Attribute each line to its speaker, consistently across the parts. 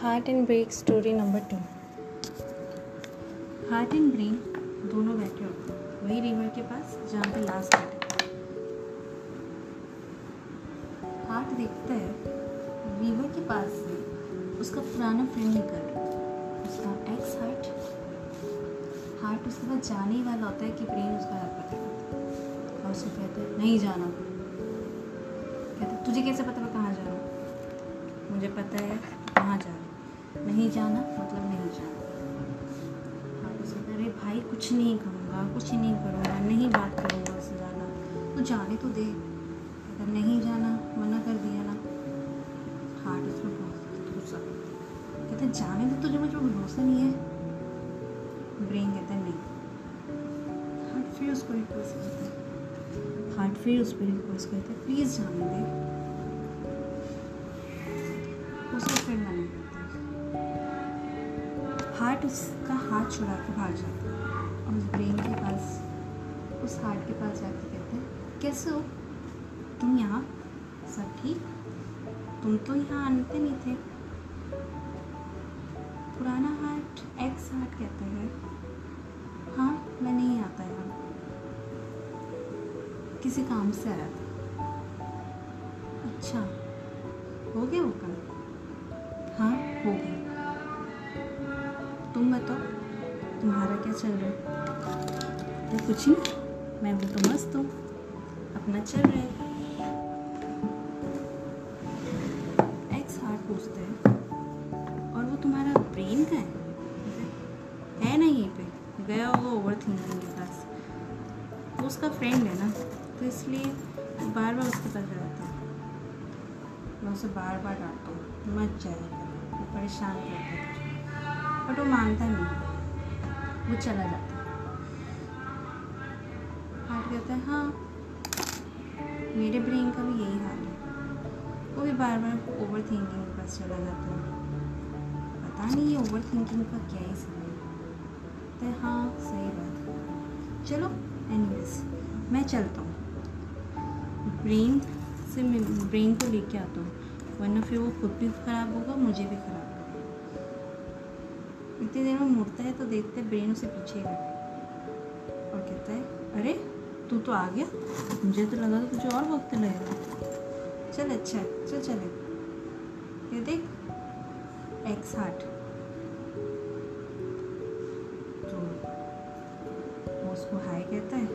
Speaker 1: Heart and break story number two heart and brain दोनों बैठे होते हैं। वही रिवर के पास, जहाँ पे लास्ट है। हार्ट देखता है रिवर के पास से उसका पुराना फ्रेंड निकल। उसका एक्स हार्ट हार्ट उसके बाद जाने ही वाला होता है कि ब्रेन उसका हाथ पकड़ और उसे कहते हैं, नहीं जाना। कहते तुझे कैसे पता मैं कहाँ जा रहा हूँ? मुझे पता है, कहाँ जा रहा हूँ। नहीं जाना मतलब नहीं जाना। हाँ उसे अरे भाई, कुछ नहीं करूँगा, कुछ नहीं करूँगा, नहीं बात करूँगा उससे ज़्यादा। तो जाने तो दे। अगर नहीं जाना, मना कर दिया ना, हार्ट उसमें भरोसा कहते जाने तो तुझे मुझे भरोसा नहीं है? ब्रेन कहता है, नहीं। हार्ट फिर उसको रिक्वेस्ट करता है। हार्ट फिर उस पर रिक्वेस्ट करता है प्लीज़ जाने दे। उसे फिर मना। है हार्ट उसका हाथ छुड़ा के भाग जाता है। और उस ब्रेन के पास, उस हार्ट के पास जाके कहते हैं, कैसे हो? तुम यहाँ? सब ठीक? तुम तो यहाँ आते नहीं थे? पुराना हार्ट एक्स हार्ट कहते हैं। हाँ मैं नहीं आता यहाँ। किसी काम से आया था। अच्छा हो गया वो काम? हाँ हो गया। तुम बताओ, तुम्हारा क्या चल रहा है? तो कुछ नहीं मैं वो तो मस्त हूँ, अपना चल रहा है। एक्स हार्ट पूछते हैं, और वो तुम्हारा ब्रेन का है? है ना यहीं पे, गया होगा ओवर थिंकिंग के पास। वो उसका फ्रेंड है ना तो इसलिए बार बार उसके पास जाता हूँ। मैं उसे बार बार डांटता हूँ, मत जाएगा वो परेशान करता है। बट वो मानता नहीं वो चला जाता हार्ट कहता है हाँ मेरे ब्रेन का भी यही हाल है। वो भी बार बार ओवर थिंकिंग के पास चला जाता है। पता नहीं ये ओवर थिंकिंग का क्या ही समय है। तो हाँ सही बात है। चलो एनीवेज मैं चलता हूँ। ब्रेन से मैं ब्रेन को लेके आता हूँ। वरना फिर वो खुद भी ख़राब होगा, मुझे भी ख़राब इतनी देर में मुड़ता है तो देखते हैं ब्रेन उसे पीछे ही। बैठा और कहता है, अरे, तू तो आ गया। मुझे तो लगा था तुझे और वक्त लगेगा। चल अच्छा चल, चले। ये देख एक्स हार्ट तो वो उसको हाय कहता है।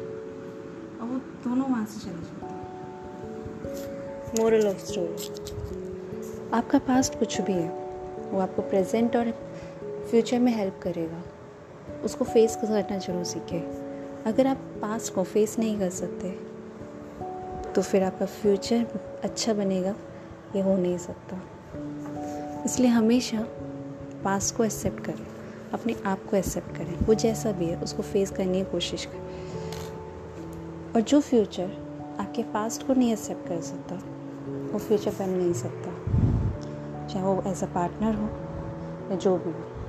Speaker 1: और वो दोनों वहाँ से चले जाते
Speaker 2: मोरल ऑफ़ स्टोरी आपका पास्ट कुछ भी है, वो आपको प्रेजेंट और फ्यूचर में हेल्प करेगा। उसको फेस करना ज़रूर सीखें। अगर आप पास्ट को फेस नहीं कर सकते तो फिर आपका फ्यूचर अच्छा बनेगा, ये हो नहीं सकता। इसलिए हमेशा पास्ट को एक्सेप्ट करें, अपने आप को एक्सेप्ट करें। वो जैसा भी है, उसको फेस करने की कोशिश करें। और जो फ्यूचर आपके पास्ट को नहीं एक्सेप्ट कर सकता, वो फ्यूचर बन नहीं सकता। चाहे वो एज अ पार्टनर हो या जो भी हो।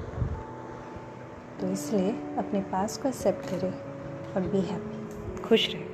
Speaker 2: तो इसलिए अपने पास को एक्सेप्ट करें और बी हैप्पी खुश रहें।